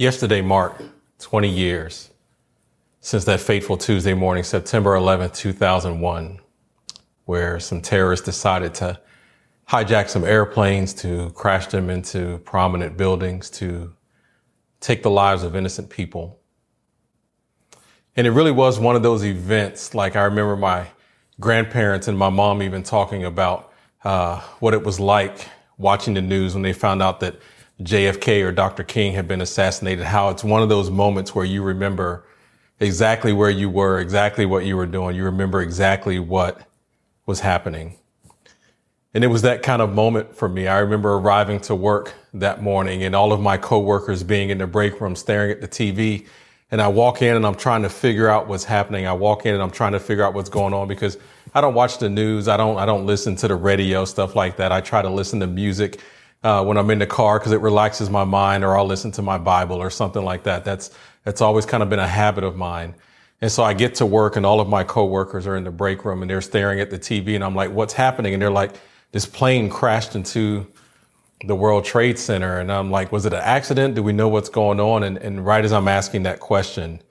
Yesterday marked 20 years since that fateful Tuesday morning, September 11th, 2001, where some terrorists decided to hijack some airplanes to crash them into prominent buildings to take the lives of innocent people. And it really was one of those events. Like I remember my grandparents and my mom even talking about uh, what it was like watching the news when they found out that JFK or Dr. King had been assassinated, how it's one of those moments where you remember exactly where you were, exactly what you were doing. You remember exactly what was happening. And it was that kind of moment for me. I remember arriving to work that morning and all of my coworkers being in the break room staring at the TV. And I walk in and I'm trying to figure out what's happening. I walk in and I'm trying to figure out what's going on because I don't watch the news. I don't, I don't listen to the radio, stuff like that. I try to listen to music uh, when I'm in the car because it relaxes my mind, or I'll listen to my Bible or something like that. That's that's always kind of been a habit of mine. And so I get to work, and all of my coworkers are in the break room, and they're staring at the TV, and I'm like, "What's happening?" And they're like, "This plane crashed into the World Trade Center," and I'm like, "Was it an accident? Do we know what's going on?" And, and right as I'm asking that question,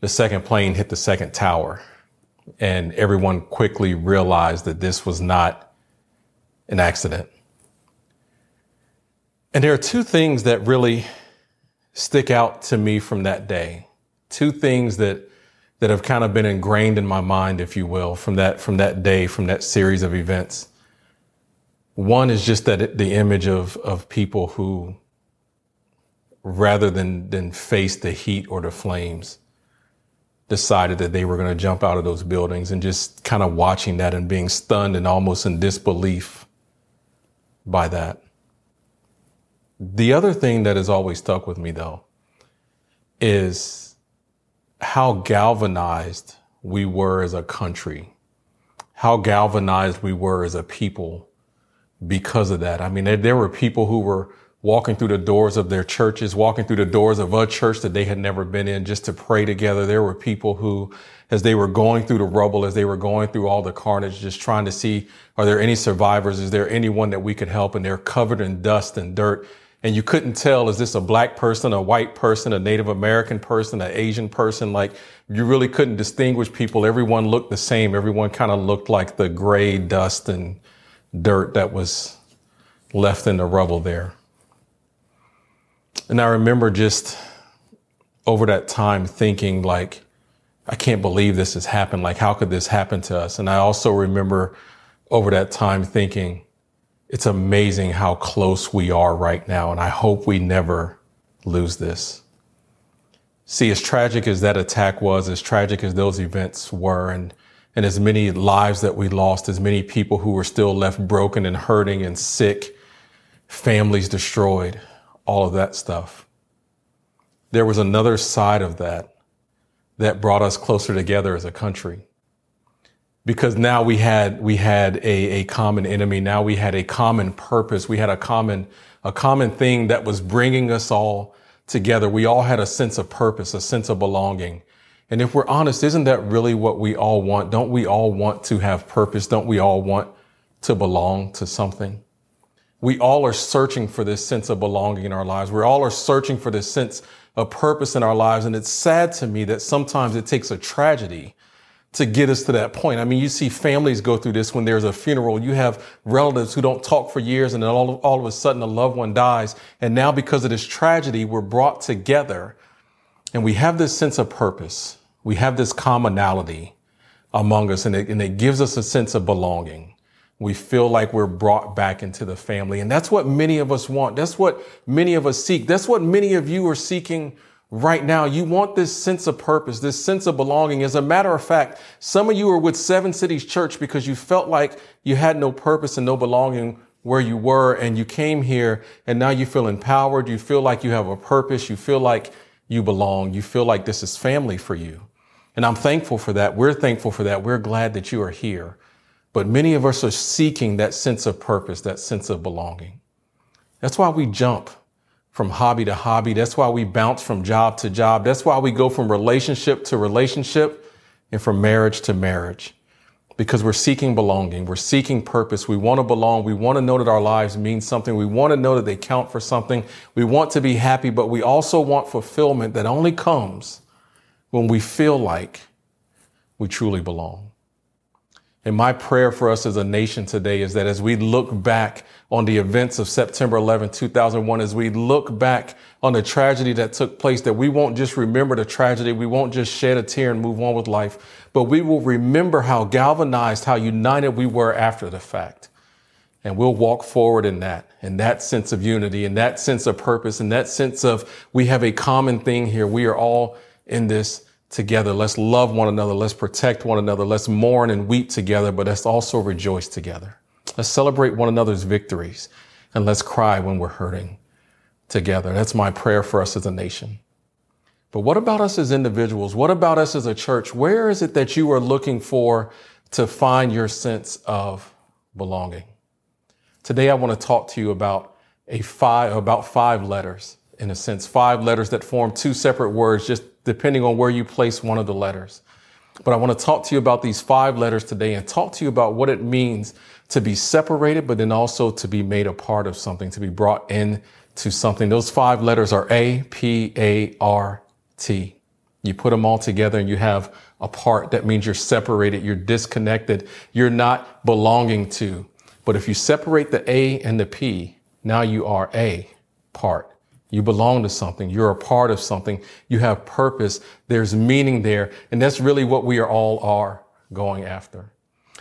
the second plane hit the second tower, and everyone quickly realized that this was not an accident. And there are two things that really stick out to me from that day. Two things that that have kind of been ingrained in my mind, if you will, from that from that day, from that series of events. One is just that the image of of people who, rather than than face the heat or the flames, decided that they were going to jump out of those buildings, and just kind of watching that and being stunned and almost in disbelief by that. The other thing that has always stuck with me though is how galvanized we were as a country, how galvanized we were as a people because of that. I mean, there, there, were people who were walking through the doors of their churches, walking through the doors of a church that they had never been in just to pray together. There were people who, as they were going through the rubble, as they were going through all the carnage, just trying to see, are there any survivors? Is there anyone that we could help? And they're covered in dust and dirt and you couldn't tell is this a black person, a white person, a Native American person, an Asian person? Like you really couldn't distinguish people. Everyone looked the same. Everyone kind of looked like the gray dust and dirt that was left in the rubble there. And I remember just over that time thinking like, I can't believe this has happened. Like, how could this happen to us? And I also remember over that time thinking, it's amazing how close we are right now. And I hope we never lose this. See, as tragic as that attack was, as tragic as those events were, and, and as many lives that we lost, as many people who were still left broken and hurting and sick, families destroyed, all of that stuff. There was another side of that that brought us closer together as a country because now we had we had a, a common enemy. Now we had a common purpose. We had a common a common thing that was bringing us all together. We all had a sense of purpose a sense of belonging. And if we're honest isn't that really what we all want? Don't we all want to have purpose? Don't we all want to belong to something? We all are searching for this sense of belonging in our lives. We all are searching for this sense of purpose in our lives. And it's sad to me that sometimes it takes a tragedy to get us to that point. I mean, you see families go through this when there's a funeral. You have relatives who don't talk for years and then all of, all of a sudden a loved one dies. And now because of this tragedy, we're brought together and we have this sense of purpose. We have this commonality among us and it, and it gives us a sense of belonging. We feel like we're brought back into the family. And that's what many of us want. That's what many of us seek. That's what many of you are seeking right now. You want this sense of purpose, this sense of belonging. As a matter of fact, some of you are with Seven Cities Church because you felt like you had no purpose and no belonging where you were and you came here and now you feel empowered. You feel like you have a purpose. You feel like you belong. You feel like this is family for you. And I'm thankful for that. We're thankful for that. We're glad that you are here. But many of us are seeking that sense of purpose, that sense of belonging. That's why we jump from hobby to hobby. That's why we bounce from job to job. That's why we go from relationship to relationship and from marriage to marriage. because we're seeking belonging. We're seeking purpose. We want to belong. We want to know that our lives mean something. We want to know that they count for something. We want to be happy, but we also want fulfillment that only comes when we feel like we truly belong. And my prayer for us as a nation today is that as we look back on the events of September 11, 2001, as we look back on the tragedy that took place, that we won't just remember the tragedy. We won't just shed a tear and move on with life, but we will remember how galvanized, how united we were after the fact. And we'll walk forward in that, in that sense of unity, in that sense of purpose, in that sense of we have a common thing here. We are all in this together. Let's love one another. Let's protect one another. Let's mourn and weep together, but let's also rejoice together. Let's celebrate one another's victories and let's cry when we're hurting together. That's my prayer for us as a nation. But what about us as individuals? What about us as a church? Where is it that you are looking for to find your sense of belonging? Today, I want to talk to you about a five, about five letters, in a sense, five letters that form two separate words, just depending on where you place one of the letters. But I want to talk to you about these five letters today and talk to you about what it means to be separated, but then also to be made a part of something, to be brought in to something. Those five letters are A, P, A, R, T. You put them all together and you have a part. That means you're separated, you're disconnected, you're not belonging to. But if you separate the A and the P, now you are a part. You belong to something. You're a part of something. You have purpose. There's meaning there. And that's really what we are all are going after.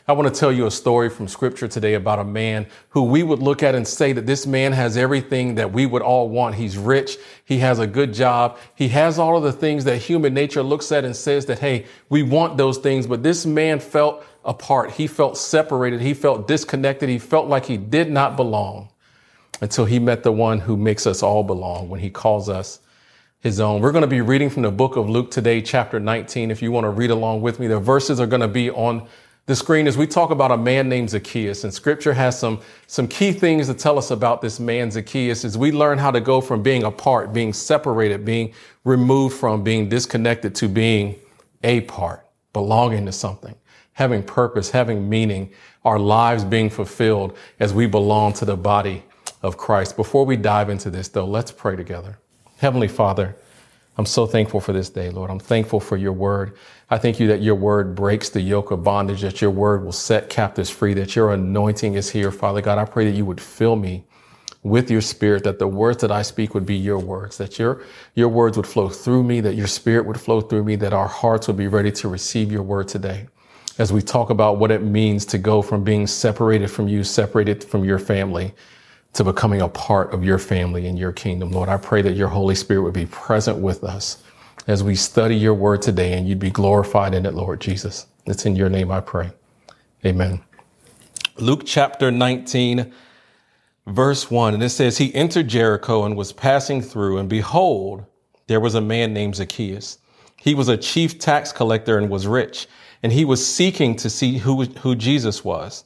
I want to tell you a story from scripture today about a man who we would look at and say that this man has everything that we would all want. He's rich. He has a good job. He has all of the things that human nature looks at and says that, Hey, we want those things. But this man felt apart. He felt separated. He felt disconnected. He felt like he did not belong until he met the one who makes us all belong when he calls us his own. We're going to be reading from the book of Luke today, chapter 19. If you want to read along with me, the verses are going to be on the screen as we talk about a man named Zacchaeus. And scripture has some, some key things to tell us about this man, Zacchaeus, as we learn how to go from being apart, being separated, being removed from, being disconnected to being a part, belonging to something, having purpose, having meaning, our lives being fulfilled as we belong to the body of Christ. Before we dive into this, though, let's pray together. Heavenly Father, I'm so thankful for this day, Lord. I'm thankful for your word. I thank you that your word breaks the yoke of bondage, that your word will set captives free, that your anointing is here, Father God. I pray that you would fill me with your spirit, that the words that I speak would be your words, that your, your words would flow through me, that your spirit would flow through me, that our hearts would be ready to receive your word today. As we talk about what it means to go from being separated from you, separated from your family, to becoming a part of your family and your kingdom. Lord, I pray that your Holy Spirit would be present with us as we study your word today and you'd be glorified in it, Lord Jesus. It's in your name I pray. Amen. Luke chapter 19, verse 1, and it says, He entered Jericho and was passing through, and behold, there was a man named Zacchaeus. He was a chief tax collector and was rich, and he was seeking to see who, who Jesus was.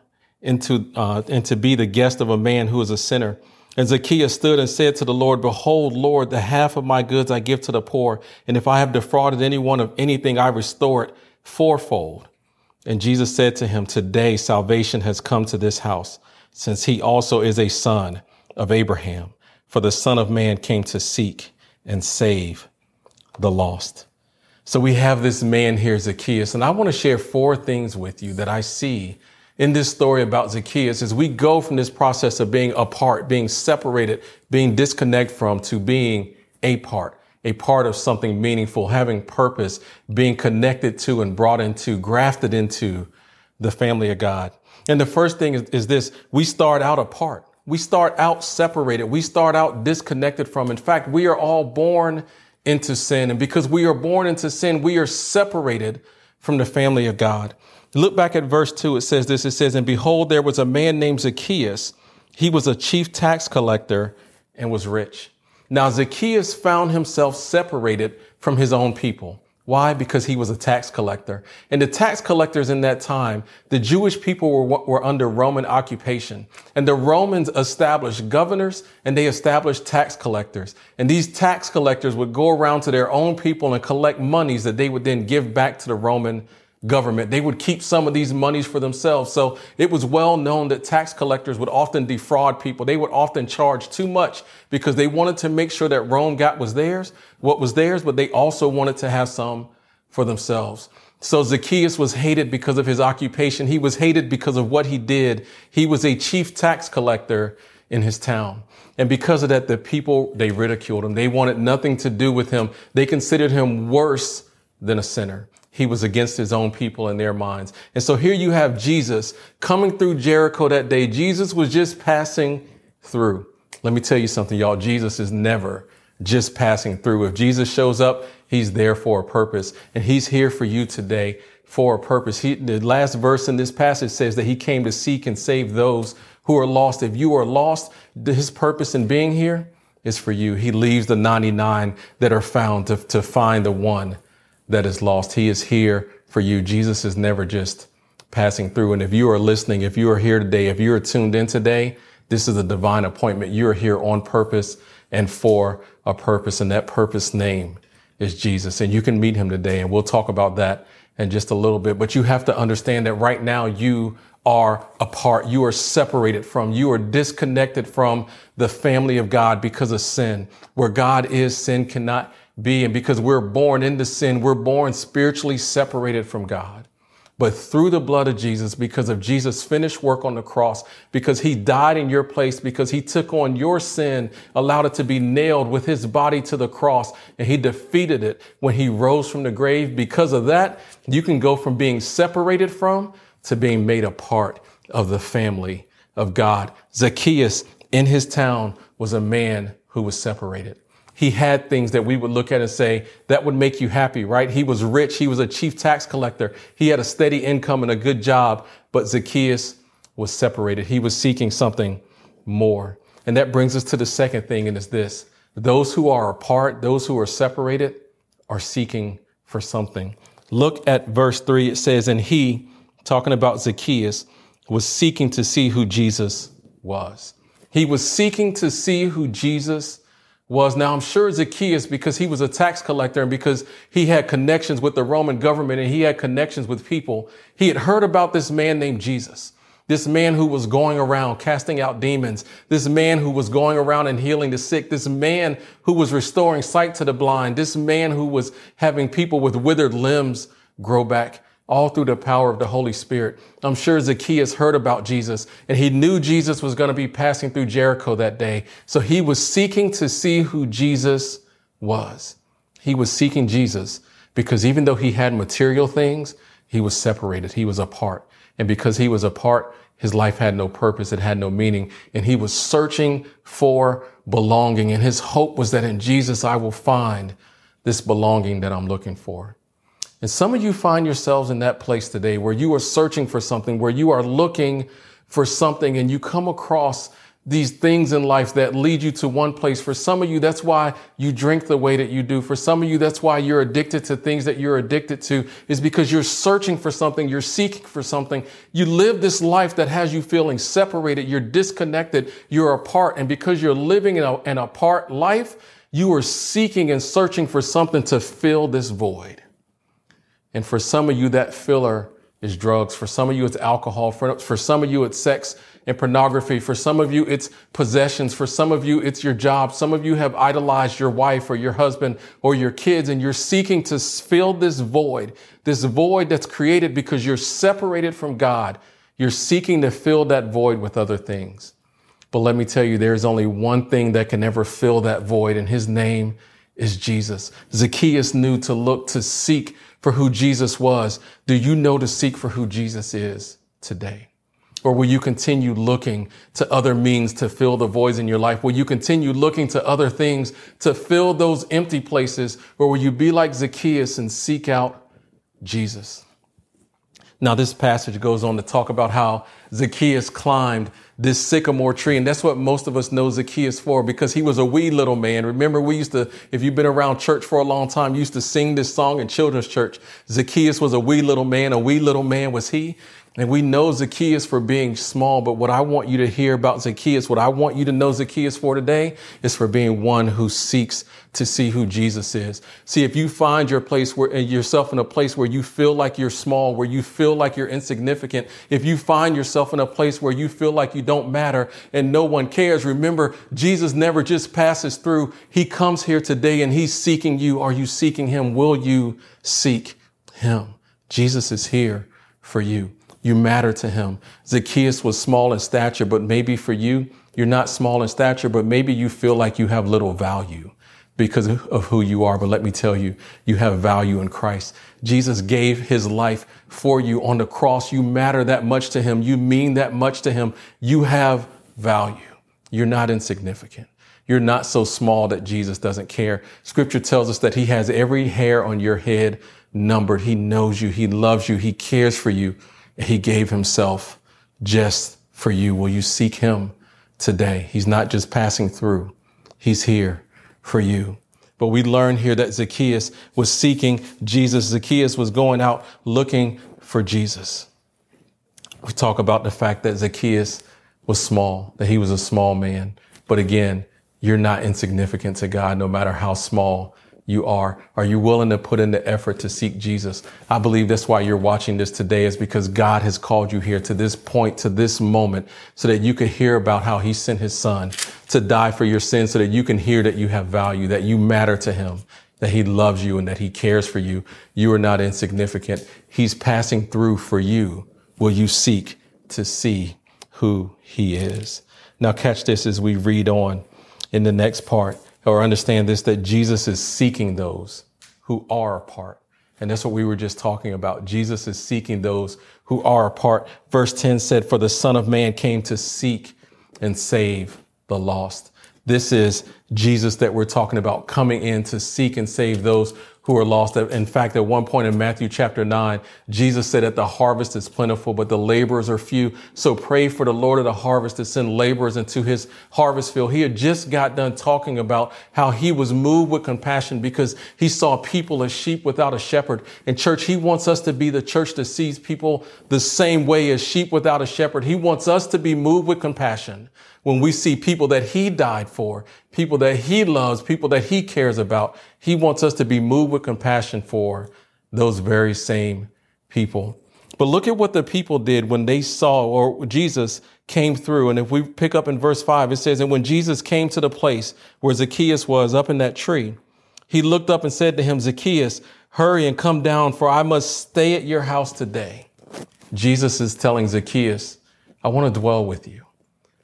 into, uh, and to be the guest of a man who is a sinner. And Zacchaeus stood and said to the Lord, Behold, Lord, the half of my goods I give to the poor. And if I have defrauded anyone of anything, I restore it fourfold. And Jesus said to him, Today salvation has come to this house, since he also is a son of Abraham. For the Son of Man came to seek and save the lost. So we have this man here, Zacchaeus, and I want to share four things with you that I see in this story about Zacchaeus as we go from this process of being apart, being separated, being disconnected from to being a part, a part of something meaningful, having purpose, being connected to and brought into, grafted into the family of God. And the first thing is, is this, we start out apart. We start out separated. We start out disconnected from. In fact, we are all born into sin. And because we are born into sin, we are separated from the family of God. Look back at verse 2. It says this it says, And behold, there was a man named Zacchaeus. He was a chief tax collector and was rich. Now, Zacchaeus found himself separated from his own people. Why? Because he was a tax collector. And the tax collectors in that time, the Jewish people were, were under Roman occupation. And the Romans established governors and they established tax collectors. And these tax collectors would go around to their own people and collect monies that they would then give back to the Roman government. They would keep some of these monies for themselves. So it was well known that tax collectors would often defraud people. They would often charge too much because they wanted to make sure that Rome got was theirs, what was theirs, but they also wanted to have some for themselves. So Zacchaeus was hated because of his occupation. He was hated because of what he did. He was a chief tax collector in his town. And because of that, the people, they ridiculed him. They wanted nothing to do with him. They considered him worse than a sinner he was against his own people in their minds. And so here you have Jesus coming through Jericho that day. Jesus was just passing through. Let me tell you something, y'all. Jesus is never just passing through. If Jesus shows up, he's there for a purpose and he's here for you today for a purpose. He, the last verse in this passage says that he came to seek and save those who are lost. If you are lost, his purpose in being here is for you. He leaves the 99 that are found to, to find the one that is lost. He is here for you. Jesus is never just passing through. And if you are listening, if you are here today, if you are tuned in today, this is a divine appointment. You are here on purpose and for a purpose. And that purpose name is Jesus. And you can meet him today. And we'll talk about that in just a little bit. But you have to understand that right now you are apart. You are separated from, you are disconnected from the family of God because of sin. Where God is, sin cannot be. And because we're born into sin, we're born spiritually separated from God. But through the blood of Jesus, because of Jesus' finished work on the cross, because he died in your place, because he took on your sin, allowed it to be nailed with his body to the cross, and he defeated it when he rose from the grave. Because of that, you can go from being separated from to being made a part of the family of God. Zacchaeus in his town was a man who was separated he had things that we would look at and say, that would make you happy, right? He was rich. He was a chief tax collector. He had a steady income and a good job, but Zacchaeus was separated. He was seeking something more. And that brings us to the second thing, and it's this. Those who are apart, those who are separated, are seeking for something. Look at verse three. It says, and he, talking about Zacchaeus, was seeking to see who Jesus was. He was seeking to see who Jesus was now I'm sure Zacchaeus, because he was a tax collector and because he had connections with the Roman government and he had connections with people, he had heard about this man named Jesus. This man who was going around casting out demons. This man who was going around and healing the sick. This man who was restoring sight to the blind. This man who was having people with withered limbs grow back all through the power of the Holy Spirit. I'm sure Zacchaeus heard about Jesus and he knew Jesus was going to be passing through Jericho that day. So he was seeking to see who Jesus was. He was seeking Jesus because even though he had material things, he was separated. He was apart. And because he was apart, his life had no purpose. It had no meaning. And he was searching for belonging. And his hope was that in Jesus, I will find this belonging that I'm looking for. And some of you find yourselves in that place today where you are searching for something, where you are looking for something and you come across these things in life that lead you to one place. For some of you, that's why you drink the way that you do. For some of you, that's why you're addicted to things that you're addicted to is because you're searching for something. You're seeking for something. You live this life that has you feeling separated. You're disconnected. You're apart. And because you're living in a, an apart life, you are seeking and searching for something to fill this void. And for some of you, that filler is drugs. For some of you, it's alcohol. For, for some of you, it's sex and pornography. For some of you, it's possessions. For some of you, it's your job. Some of you have idolized your wife or your husband or your kids, and you're seeking to fill this void, this void that's created because you're separated from God. You're seeking to fill that void with other things. But let me tell you, there's only one thing that can ever fill that void, and his name is Jesus. Zacchaeus knew to look, to seek for who Jesus was, do you know to seek for who Jesus is today? Or will you continue looking to other means to fill the voids in your life? Will you continue looking to other things to fill those empty places? Or will you be like Zacchaeus and seek out Jesus? Now, this passage goes on to talk about how Zacchaeus climbed this sycamore tree. And that's what most of us know Zacchaeus for because he was a wee little man. Remember, we used to, if you've been around church for a long time, used to sing this song in children's church. Zacchaeus was a wee little man. A wee little man was he. And we know Zacchaeus for being small, but what I want you to hear about Zacchaeus, what I want you to know Zacchaeus for today is for being one who seeks to see who Jesus is. See, if you find your place where eh, yourself in a place where you feel like you're small, where you feel like you're insignificant, if you find yourself in a place where you feel like you don't matter and no one cares, remember, Jesus never just passes through. He comes here today and he's seeking you. Are you seeking him? Will you seek him? Jesus is here for you. You matter to him. Zacchaeus was small in stature, but maybe for you, you're not small in stature, but maybe you feel like you have little value because of who you are. But let me tell you, you have value in Christ. Jesus gave his life for you on the cross. You matter that much to him. You mean that much to him. You have value. You're not insignificant. You're not so small that Jesus doesn't care. Scripture tells us that he has every hair on your head numbered. He knows you. He loves you. He cares for you. He gave himself just for you. Will you seek him today? He's not just passing through. He's here for you. But we learn here that Zacchaeus was seeking Jesus. Zacchaeus was going out looking for Jesus. We talk about the fact that Zacchaeus was small, that he was a small man. But again, you're not insignificant to God, no matter how small you are? Are you willing to put in the effort to seek Jesus? I believe that's why you're watching this today is because God has called you here to this point, to this moment, so that you could hear about how he sent his son to die for your sins so that you can hear that you have value, that you matter to him, that he loves you and that he cares for you. You are not insignificant. He's passing through for you. Will you seek to see who he is? Now catch this as we read on in the next part or understand this that Jesus is seeking those who are apart. And that's what we were just talking about. Jesus is seeking those who are apart. Verse 10 said, For the Son of Man came to seek and save the lost. This is Jesus that we're talking about coming in to seek and save those who are lost. In fact, at one point in Matthew chapter 9, Jesus said that the harvest is plentiful, but the laborers are few. So pray for the Lord of the harvest to send laborers into his harvest field. He had just got done talking about how he was moved with compassion because he saw people as sheep without a shepherd. In church, he wants us to be the church that sees people the same way as sheep without a shepherd. He wants us to be moved with compassion when we see people that he died for, people that he loves, people that he cares about, he wants us to be moved with compassion for those very same people. But look at what the people did when they saw or Jesus came through. And if we pick up in verse five, it says, and when Jesus came to the place where Zacchaeus was up in that tree, he looked up and said to him, Zacchaeus, hurry and come down for I must stay at your house today. Jesus is telling Zacchaeus, I want to dwell with you.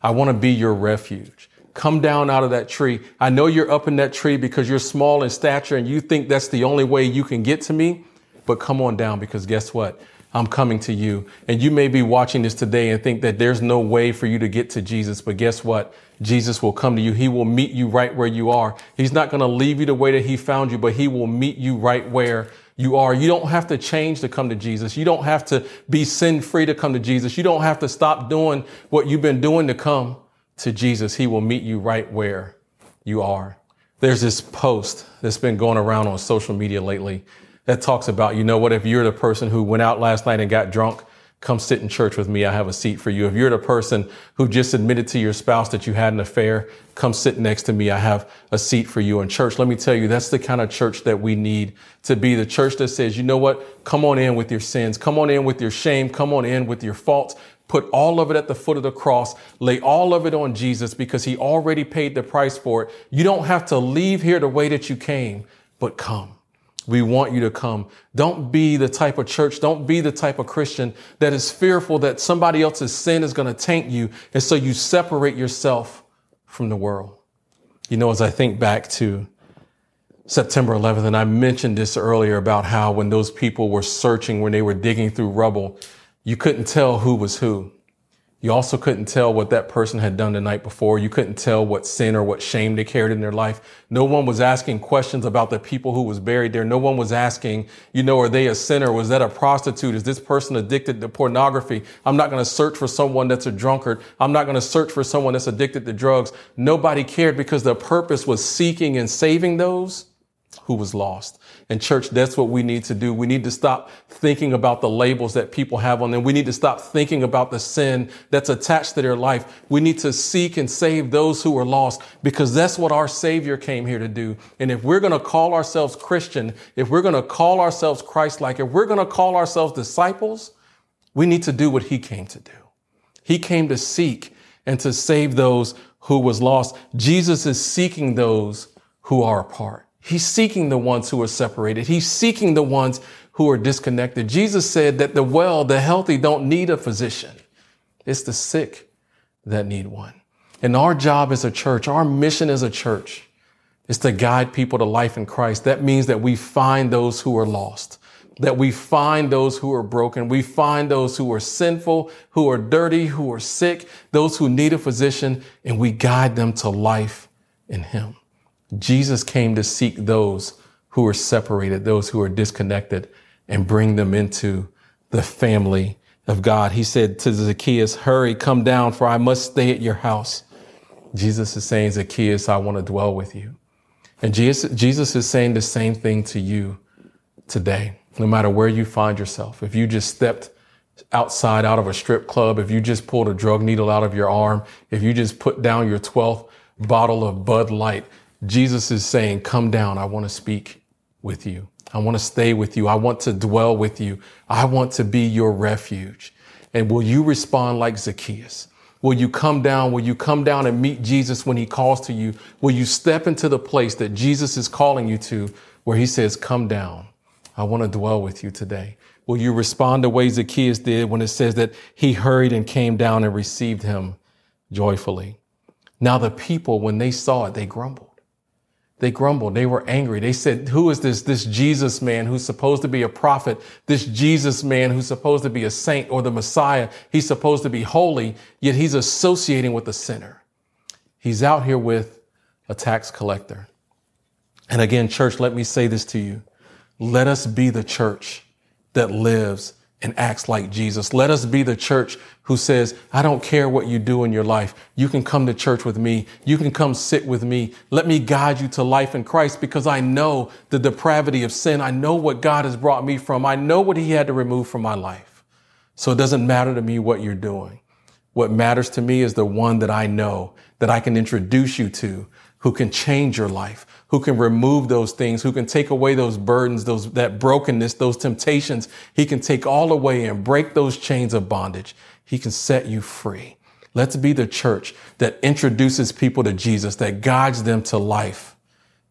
I want to be your refuge. Come down out of that tree. I know you're up in that tree because you're small in stature and you think that's the only way you can get to me, but come on down because guess what? I'm coming to you. And you may be watching this today and think that there's no way for you to get to Jesus, but guess what? Jesus will come to you. He will meet you right where you are. He's not going to leave you the way that he found you, but he will meet you right where you are. You don't have to change to come to Jesus. You don't have to be sin free to come to Jesus. You don't have to stop doing what you've been doing to come to Jesus. He will meet you right where you are. There's this post that's been going around on social media lately that talks about, you know what, if you're the person who went out last night and got drunk, come sit in church with me. I have a seat for you. If you're the person who just admitted to your spouse that you had an affair, come sit next to me. I have a seat for you in church. Let me tell you, that's the kind of church that we need to be the church that says, you know what? Come on in with your sins. Come on in with your shame. Come on in with your faults. Put all of it at the foot of the cross. Lay all of it on Jesus because he already paid the price for it. You don't have to leave here the way that you came, but come. We want you to come. Don't be the type of church, don't be the type of Christian that is fearful that somebody else's sin is going to taint you. And so you separate yourself from the world. You know, as I think back to September 11th, and I mentioned this earlier about how when those people were searching, when they were digging through rubble, you couldn't tell who was who. You also couldn't tell what that person had done the night before. You couldn't tell what sin or what shame they carried in their life. No one was asking questions about the people who was buried there. No one was asking, you know, are they a sinner? Was that a prostitute? Is this person addicted to pornography? I'm not going to search for someone that's a drunkard. I'm not going to search for someone that's addicted to drugs. Nobody cared because the purpose was seeking and saving those who was lost. And church, that's what we need to do. We need to stop thinking about the labels that people have on them. We need to stop thinking about the sin that's attached to their life. We need to seek and save those who are lost because that's what our Savior came here to do. And if we're going to call ourselves Christian, if we're going to call ourselves Christ-like, if we're going to call ourselves disciples, we need to do what He came to do. He came to seek and to save those who was lost. Jesus is seeking those who are apart. He's seeking the ones who are separated. He's seeking the ones who are disconnected. Jesus said that the well, the healthy don't need a physician. It's the sick that need one. And our job as a church, our mission as a church is to guide people to life in Christ. That means that we find those who are lost, that we find those who are broken. We find those who are sinful, who are dirty, who are sick, those who need a physician, and we guide them to life in Him. Jesus came to seek those who are separated, those who are disconnected, and bring them into the family of God. He said to Zacchaeus, Hurry, come down, for I must stay at your house. Jesus is saying, Zacchaeus, I want to dwell with you. And Jesus, Jesus is saying the same thing to you today, no matter where you find yourself. If you just stepped outside out of a strip club, if you just pulled a drug needle out of your arm, if you just put down your 12th bottle of Bud Light, Jesus is saying, Come down. I want to speak with you. I want to stay with you. I want to dwell with you. I want to be your refuge. And will you respond like Zacchaeus? Will you come down? Will you come down and meet Jesus when he calls to you? Will you step into the place that Jesus is calling you to where he says, Come down. I want to dwell with you today. Will you respond the way Zacchaeus did when it says that he hurried and came down and received him joyfully? Now, the people, when they saw it, they grumbled. They grumbled. They were angry. They said, who is this, this Jesus man who's supposed to be a prophet? This Jesus man who's supposed to be a saint or the Messiah. He's supposed to be holy, yet he's associating with a sinner. He's out here with a tax collector. And again, church, let me say this to you. Let us be the church that lives and acts like Jesus. Let us be the church who says, I don't care what you do in your life. You can come to church with me. You can come sit with me. Let me guide you to life in Christ because I know the depravity of sin. I know what God has brought me from. I know what he had to remove from my life. So it doesn't matter to me what you're doing. What matters to me is the one that I know that I can introduce you to who can change your life, who can remove those things, who can take away those burdens, those, that brokenness, those temptations. He can take all away and break those chains of bondage. He can set you free. Let's be the church that introduces people to Jesus, that guides them to life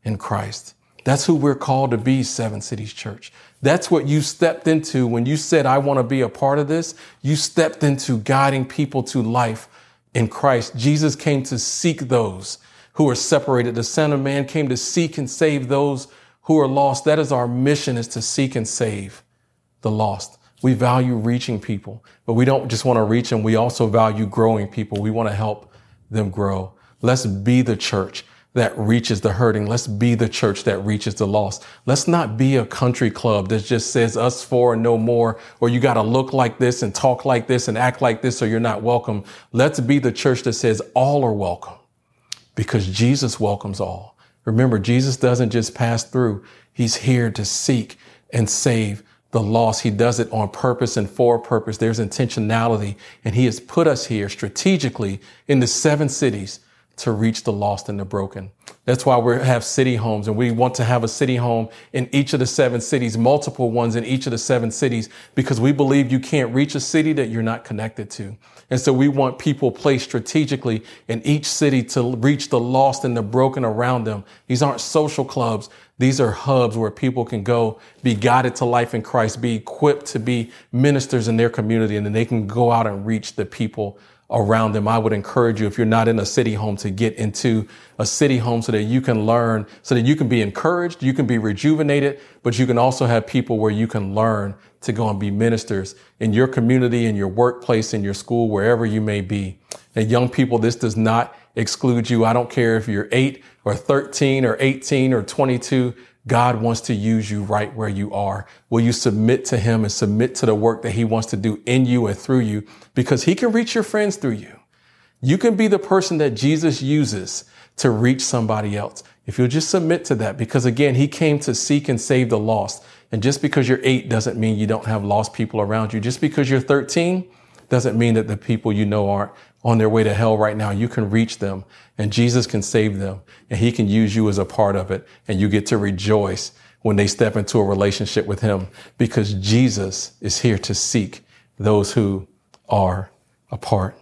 in Christ. That's who we're called to be, Seven Cities Church. That's what you stepped into when you said, I want to be a part of this. You stepped into guiding people to life in Christ. Jesus came to seek those who are separated. The Son of Man came to seek and save those who are lost. That is our mission is to seek and save the lost. We value reaching people, but we don't just want to reach them. We also value growing people. We want to help them grow. Let's be the church that reaches the hurting. Let's be the church that reaches the lost. Let's not be a country club that just says us four and no more, or you got to look like this and talk like this and act like this or you're not welcome. Let's be the church that says all are welcome because Jesus welcomes all. Remember, Jesus doesn't just pass through. He's here to seek and save the lost. He does it on purpose and for purpose. There's intentionality and he has put us here strategically in the seven cities to reach the lost and the broken. That's why we have city homes and we want to have a city home in each of the seven cities, multiple ones in each of the seven cities, because we believe you can't reach a city that you're not connected to. And so we want people placed strategically in each city to reach the lost and the broken around them. These aren't social clubs. These are hubs where people can go be guided to life in Christ, be equipped to be ministers in their community, and then they can go out and reach the people around them. I would encourage you, if you're not in a city home, to get into a city home so that you can learn, so that you can be encouraged, you can be rejuvenated, but you can also have people where you can learn to go and be ministers in your community, in your workplace, in your school, wherever you may be. And young people, this does not exclude you. I don't care if you're eight or 13 or 18 or 22. God wants to use you right where you are. Will you submit to him and submit to the work that he wants to do in you and through you? Because he can reach your friends through you. You can be the person that Jesus uses to reach somebody else. If you'll just submit to that, because again, he came to seek and save the lost. And just because you're eight doesn't mean you don't have lost people around you. Just because you're 13 doesn't mean that the people you know aren't on their way to hell right now. You can reach them and Jesus can save them and he can use you as a part of it. And you get to rejoice when they step into a relationship with him because Jesus is here to seek those who are apart.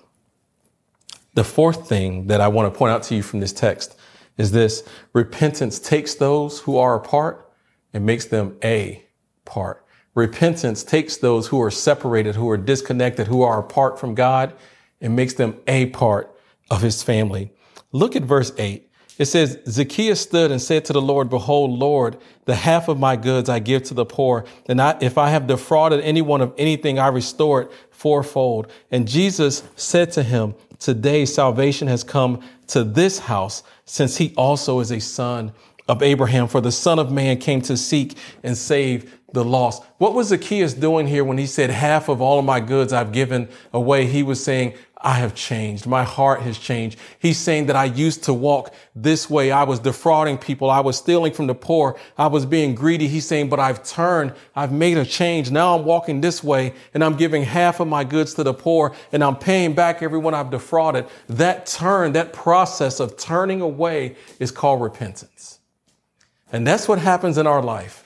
The fourth thing that I want to point out to you from this text is this repentance takes those who are apart and makes them a part. Repentance takes those who are separated, who are disconnected, who are apart from God and makes them a part of his family. Look at verse 8. It says, Zacchaeus stood and said to the Lord, Behold, Lord, the half of my goods I give to the poor. And I, if I have defrauded anyone of anything, I restore it fourfold. And Jesus said to him, Today salvation has come to this house, since he also is a son of Abraham. For the Son of Man came to seek and save the loss. What was Zacchaeus doing here when he said, Half of all of my goods I've given away? He was saying, I have changed. My heart has changed. He's saying that I used to walk this way. I was defrauding people. I was stealing from the poor. I was being greedy. He's saying, but I've turned. I've made a change. Now I'm walking this way and I'm giving half of my goods to the poor and I'm paying back everyone I've defrauded. That turn, that process of turning away is called repentance. And that's what happens in our life.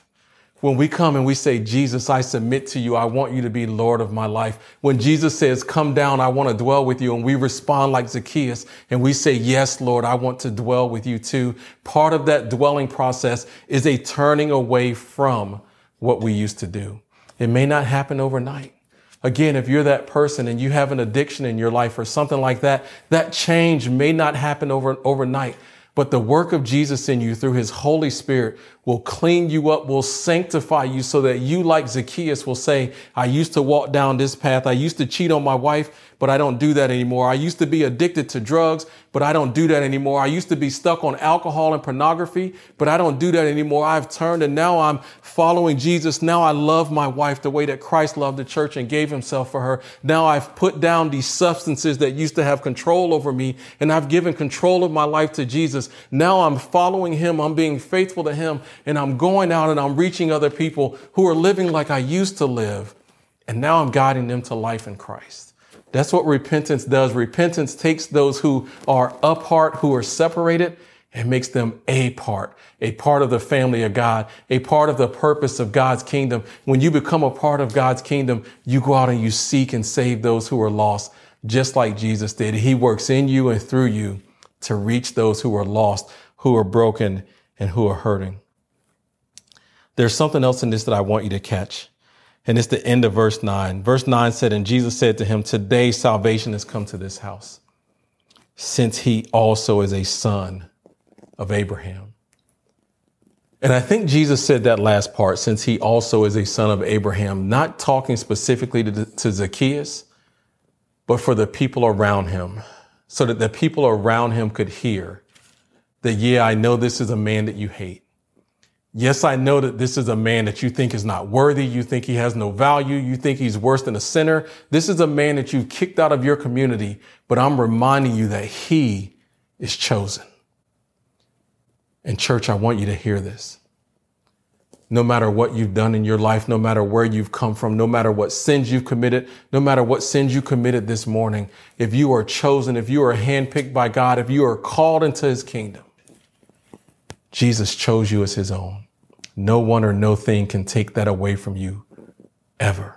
When we come and we say, Jesus, I submit to you. I want you to be Lord of my life. When Jesus says, come down, I want to dwell with you. And we respond like Zacchaeus and we say, yes, Lord, I want to dwell with you too. Part of that dwelling process is a turning away from what we used to do. It may not happen overnight. Again, if you're that person and you have an addiction in your life or something like that, that change may not happen over, overnight. But the work of Jesus in you through his Holy Spirit will clean you up, will sanctify you so that you, like Zacchaeus, will say, I used to walk down this path. I used to cheat on my wife, but I don't do that anymore. I used to be addicted to drugs, but I don't do that anymore. I used to be stuck on alcohol and pornography, but I don't do that anymore. I've turned and now I'm following Jesus. Now I love my wife the way that Christ loved the church and gave himself for her. Now I've put down these substances that used to have control over me and I've given control of my life to Jesus. Now I'm following him. I'm being faithful to him and I'm going out and I'm reaching other people who are living like I used to live. And now I'm guiding them to life in Christ. That's what repentance does. Repentance takes those who are apart, who are separated, and makes them a part, a part of the family of God, a part of the purpose of God's kingdom. When you become a part of God's kingdom, you go out and you seek and save those who are lost, just like Jesus did. He works in you and through you to reach those who are lost, who are broken, and who are hurting. There's something else in this that I want you to catch. And it's the end of verse 9. Verse 9 said, And Jesus said to him, Today salvation has come to this house, since he also is a son of Abraham. And I think Jesus said that last part, since he also is a son of Abraham, not talking specifically to, to Zacchaeus, but for the people around him, so that the people around him could hear that, yeah, I know this is a man that you hate. Yes, I know that this is a man that you think is not worthy. You think he has no value. You think he's worse than a sinner. This is a man that you've kicked out of your community, but I'm reminding you that he is chosen. And church, I want you to hear this. No matter what you've done in your life, no matter where you've come from, no matter what sins you've committed, no matter what sins you committed this morning, if you are chosen, if you are handpicked by God, if you are called into his kingdom, Jesus chose you as his own. No one or no thing can take that away from you ever.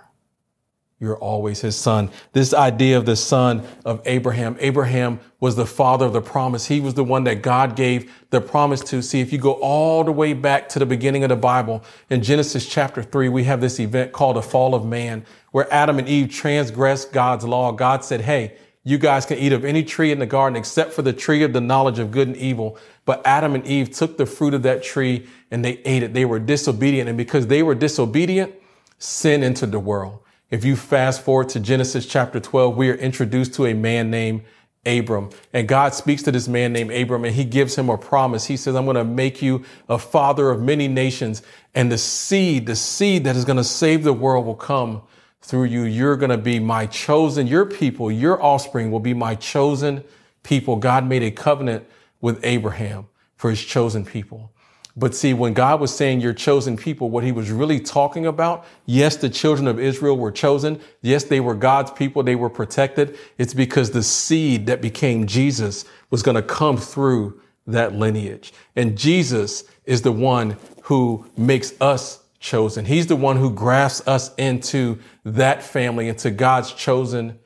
You're always his son. This idea of the son of Abraham. Abraham was the father of the promise. He was the one that God gave the promise to. See, if you go all the way back to the beginning of the Bible, in Genesis chapter three, we have this event called the fall of man, where Adam and Eve transgressed God's law. God said, Hey, You guys can eat of any tree in the garden except for the tree of the knowledge of good and evil. But Adam and Eve took the fruit of that tree and they ate it. They were disobedient. And because they were disobedient, sin entered the world. If you fast forward to Genesis chapter 12, we are introduced to a man named Abram. And God speaks to this man named Abram and he gives him a promise. He says, I'm going to make you a father of many nations and the seed, the seed that is going to save the world will come through you. You're going to be my chosen, your people, your offspring will be my chosen people. God made a covenant with Abraham for his chosen people. But see, when God was saying your chosen people, what he was really talking about, yes, the children of Israel were chosen. Yes, they were God's people. They were protected. It's because the seed that became Jesus was going to come through that lineage. And Jesus is the one who makes us chosen. He's the one who grafts us into that family, into God's chosen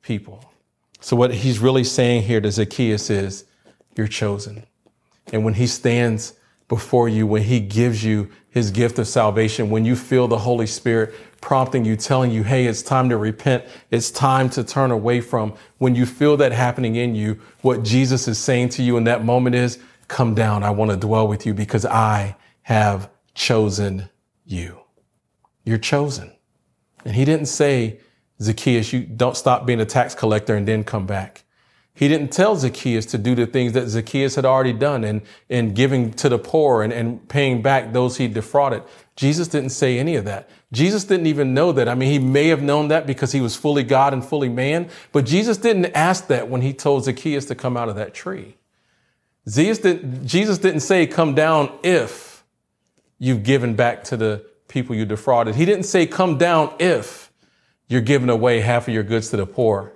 people. So what he's really saying here to Zacchaeus is, you're chosen. And when he stands before you, when he gives you his gift of salvation, when you feel the Holy Spirit prompting you, telling you, Hey, it's time to repent. It's time to turn away from when you feel that happening in you, what Jesus is saying to you in that moment is, come down. I want to dwell with you because I have chosen you. You're chosen. And he didn't say, Zacchaeus, you don't stop being a tax collector and then come back. He didn't tell Zacchaeus to do the things that Zacchaeus had already done and, and giving to the poor and, and paying back those he defrauded. Jesus didn't say any of that. Jesus didn't even know that. I mean, he may have known that because he was fully God and fully man, but Jesus didn't ask that when he told Zacchaeus to come out of that tree. Jesus didn't, Jesus didn't say, come down if you've given back to the people you defrauded. He didn't say, come down if you're giving away half of your goods to the poor.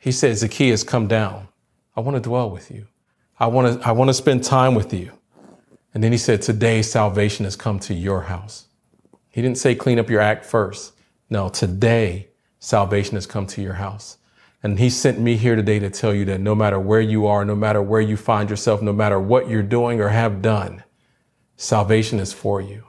He said, Zacchaeus, come down. I want to dwell with you. I want to, I want to spend time with you. And then he said, today salvation has come to your house. He didn't say clean up your act first. No, today salvation has come to your house. And he sent me here today to tell you that no matter where you are, no matter where you find yourself, no matter what you're doing or have done, salvation is for you.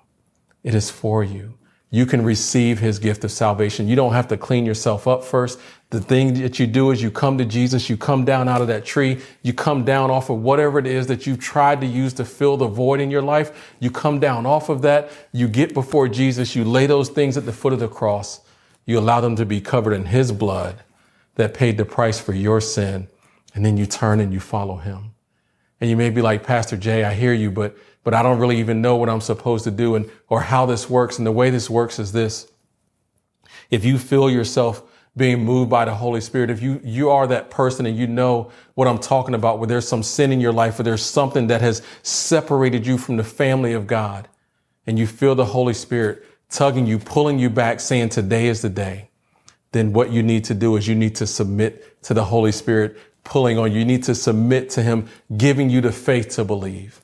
It is for you you can receive his gift of salvation. You don't have to clean yourself up first. The thing that you do is you come to Jesus, you come down out of that tree, you come down off of whatever it is that you've tried to use to fill the void in your life. You come down off of that, you get before Jesus, you lay those things at the foot of the cross, you allow them to be covered in his blood that paid the price for your sin, and then you turn and you follow him. And you may be like, Pastor Jay, I hear you, but but I don't really even know what I'm supposed to do and, or how this works. And the way this works is this. If you feel yourself being moved by the Holy Spirit, if you, you are that person and you know what I'm talking about, where there's some sin in your life, or there's something that has separated you from the family of God, and you feel the Holy Spirit tugging you, pulling you back, saying today is the day, then what you need to do is you need to submit to the Holy Spirit pulling on you. You need to submit to Him, giving you the faith to believe.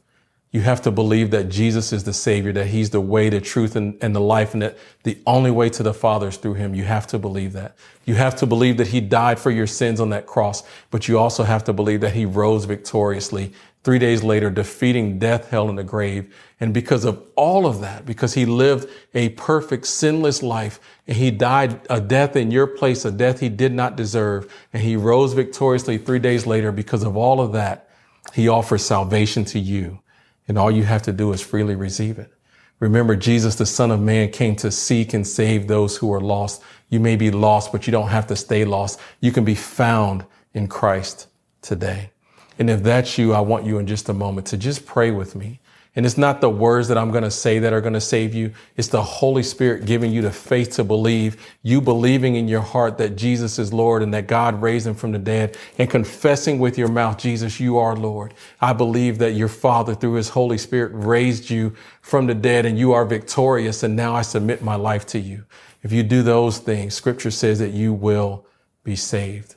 You have to believe that Jesus is the Savior, that He's the way, the truth, and, and the life, and that the only way to the Father is through Him. You have to believe that. You have to believe that He died for your sins on that cross, but you also have to believe that He rose victoriously three days later, defeating death, hell, and the grave. And because of all of that, because He lived a perfect, sinless life, and He died a death in your place, a death He did not deserve, and He rose victoriously three days later, because of all of that, He offers salvation to you. And all you have to do is freely receive it. Remember, Jesus, the son of man came to seek and save those who are lost. You may be lost, but you don't have to stay lost. You can be found in Christ today. And if that's you, I want you in just a moment to just pray with me. And it's not the words that I'm going to say that are going to save you. It's the Holy Spirit giving you the faith to believe, you believing in your heart that Jesus is Lord and that God raised him from the dead and confessing with your mouth, Jesus, you are Lord. I believe that your Father through his Holy Spirit raised you from the dead and you are victorious. And now I submit my life to you. If you do those things, scripture says that you will be saved.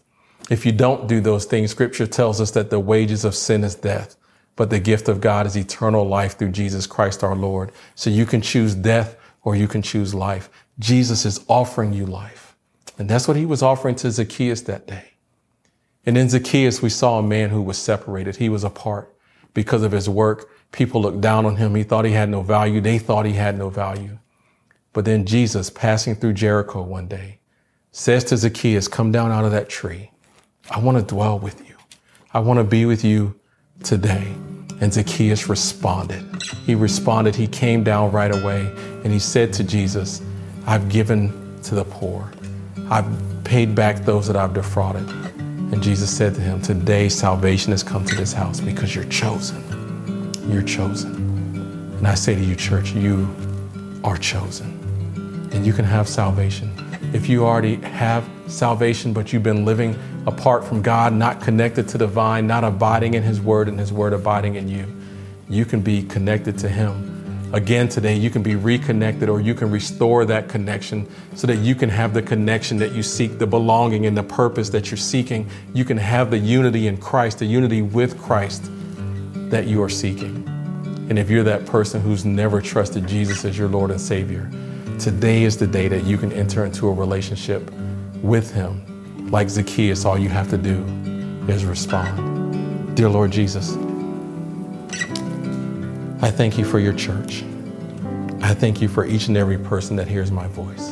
If you don't do those things, scripture tells us that the wages of sin is death but the gift of God is eternal life through Jesus Christ our Lord. So you can choose death or you can choose life. Jesus is offering you life. And that's what he was offering to Zacchaeus that day. And in Zacchaeus, we saw a man who was separated. He was apart because of his work. People looked down on him. He thought he had no value. They thought he had no value. But then Jesus, passing through Jericho one day, says to Zacchaeus, come down out of that tree. I want to dwell with you. I want to be with you today. And Zacchaeus responded. He responded. He came down right away and he said to Jesus, I've given to the poor. I've paid back those that I've defrauded. And Jesus said to him, Today salvation has come to this house because you're chosen. You're chosen. And I say to you, church, you are chosen. And you can have salvation. If you already have salvation, but you've been living apart from God, not connected to the vine, not abiding in His Word, and His Word abiding in you, you can be connected to Him. Again, today, you can be reconnected or you can restore that connection so that you can have the connection that you seek, the belonging and the purpose that you're seeking. You can have the unity in Christ, the unity with Christ that you are seeking. And if you're that person who's never trusted Jesus as your Lord and Savior, today is the day that you can enter into a relationship with Him like Zacchaeus, all you have to do is respond. Dear Lord Jesus, I thank you for your church. I thank you for each and every person that hears my voice.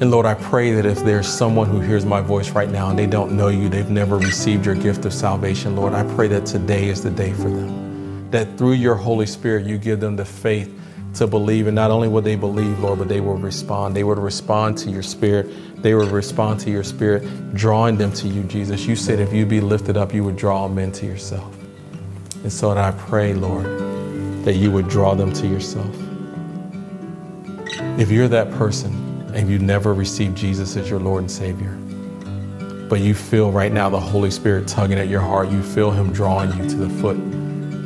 And Lord, I pray that if there's someone who hears my voice right now and they don't know you, they've never received your gift of salvation, Lord, I pray that today is the day for them. That through your Holy Spirit, you give them the faith to believe. And not only will they believe, Lord, but they will respond. They will respond to your spirit. They will respond to your spirit, drawing them to you, Jesus. You said if you be lifted up, you would draw men to yourself. And so I pray, Lord, that you would draw them to yourself. If you're that person and you never received Jesus as your Lord and Savior, but you feel right now the Holy Spirit tugging at your heart, you feel Him drawing you to the foot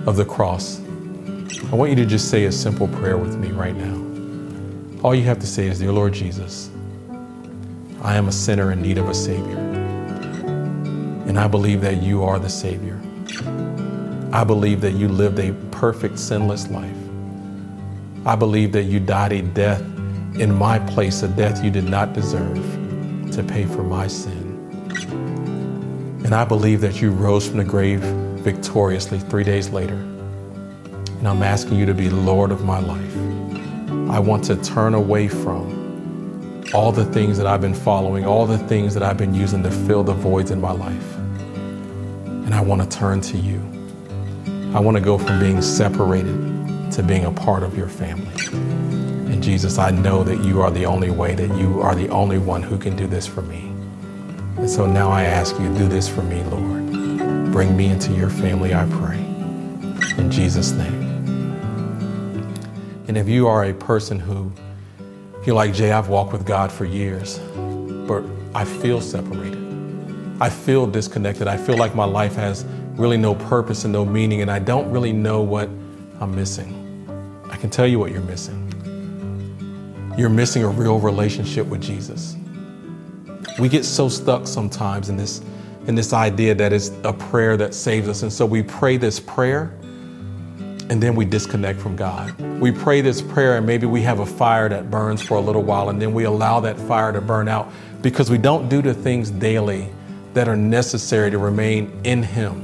of the cross I want you to just say a simple prayer with me right now. All you have to say is, Dear Lord Jesus, I am a sinner in need of a Savior. And I believe that you are the Savior. I believe that you lived a perfect, sinless life. I believe that you died a death in my place, a death you did not deserve to pay for my sin. And I believe that you rose from the grave victoriously three days later and I'm asking you to be Lord of my life. I want to turn away from all the things that I've been following, all the things that I've been using to fill the voids in my life. And I want to turn to you. I want to go from being separated to being a part of your family. And Jesus, I know that you are the only way, that you are the only one who can do this for me. And so now I ask you, do this for me, Lord. Bring me into your family, I pray. In Jesus' name. And if you are a person who, you're like, Jay, I've walked with God for years, but I feel separated. I feel disconnected. I feel like my life has really no purpose and no meaning, and I don't really know what I'm missing. I can tell you what you're missing. You're missing a real relationship with Jesus. We get so stuck sometimes in this in this idea that it's a prayer that saves us. And so we pray this prayer and then we disconnect from God. We pray this prayer and maybe we have a fire that burns for a little while and then we allow that fire to burn out because we don't do the things daily that are necessary to remain in Him.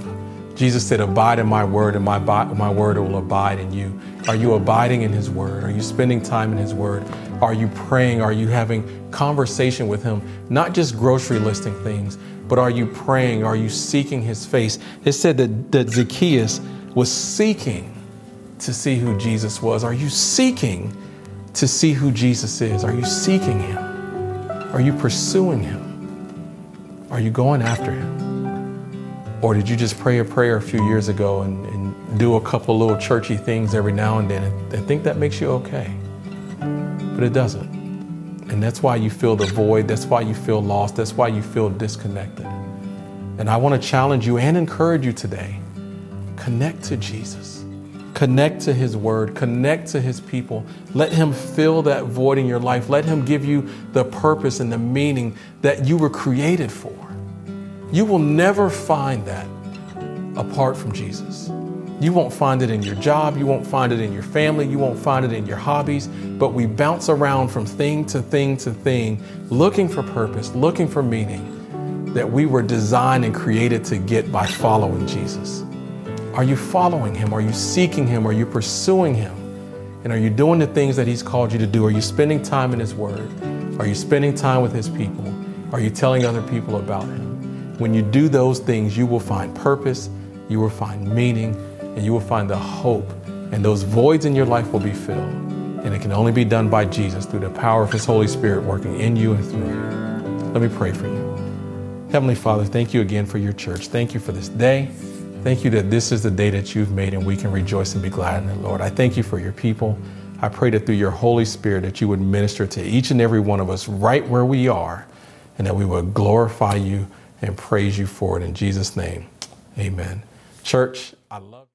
Jesus said, Abide in my word, and my, my word will abide in you. Are you abiding in His word? Are you spending time in His word? Are you praying? Are you having conversation with Him? Not just grocery listing things, but are you praying? Are you seeking His face? It said that, that Zacchaeus was seeking to see who Jesus was? Are you seeking to see who Jesus is? Are you seeking Him? Are you pursuing Him? Are you going after Him? Or did you just pray a prayer a few years ago and, and do a couple little churchy things every now and then and, and think that makes you okay? But it doesn't. And that's why you feel the void. That's why you feel lost. That's why you feel disconnected. And I want to challenge you and encourage you today connect to Jesus. Connect to His Word, connect to His people. Let Him fill that void in your life. Let Him give you the purpose and the meaning that you were created for. You will never find that apart from Jesus. You won't find it in your job, you won't find it in your family, you won't find it in your hobbies, but we bounce around from thing to thing to thing, looking for purpose, looking for meaning that we were designed and created to get by following Jesus. Are you following Him? Are you seeking Him? Are you pursuing Him? And are you doing the things that He's called you to do? Are you spending time in His Word? Are you spending time with His people? Are you telling other people about Him? When you do those things, you will find purpose, you will find meaning, and you will find the hope. And those voids in your life will be filled. And it can only be done by Jesus through the power of His Holy Spirit working in you and through you. Let me pray for you. Heavenly Father, thank you again for your church. Thank you for this day. Thank you that this is the day that you've made and we can rejoice and be glad in it, Lord. I thank you for your people. I pray that through your Holy Spirit that you would minister to each and every one of us right where we are and that we would glorify you and praise you for it in Jesus' name. Amen. Church, I love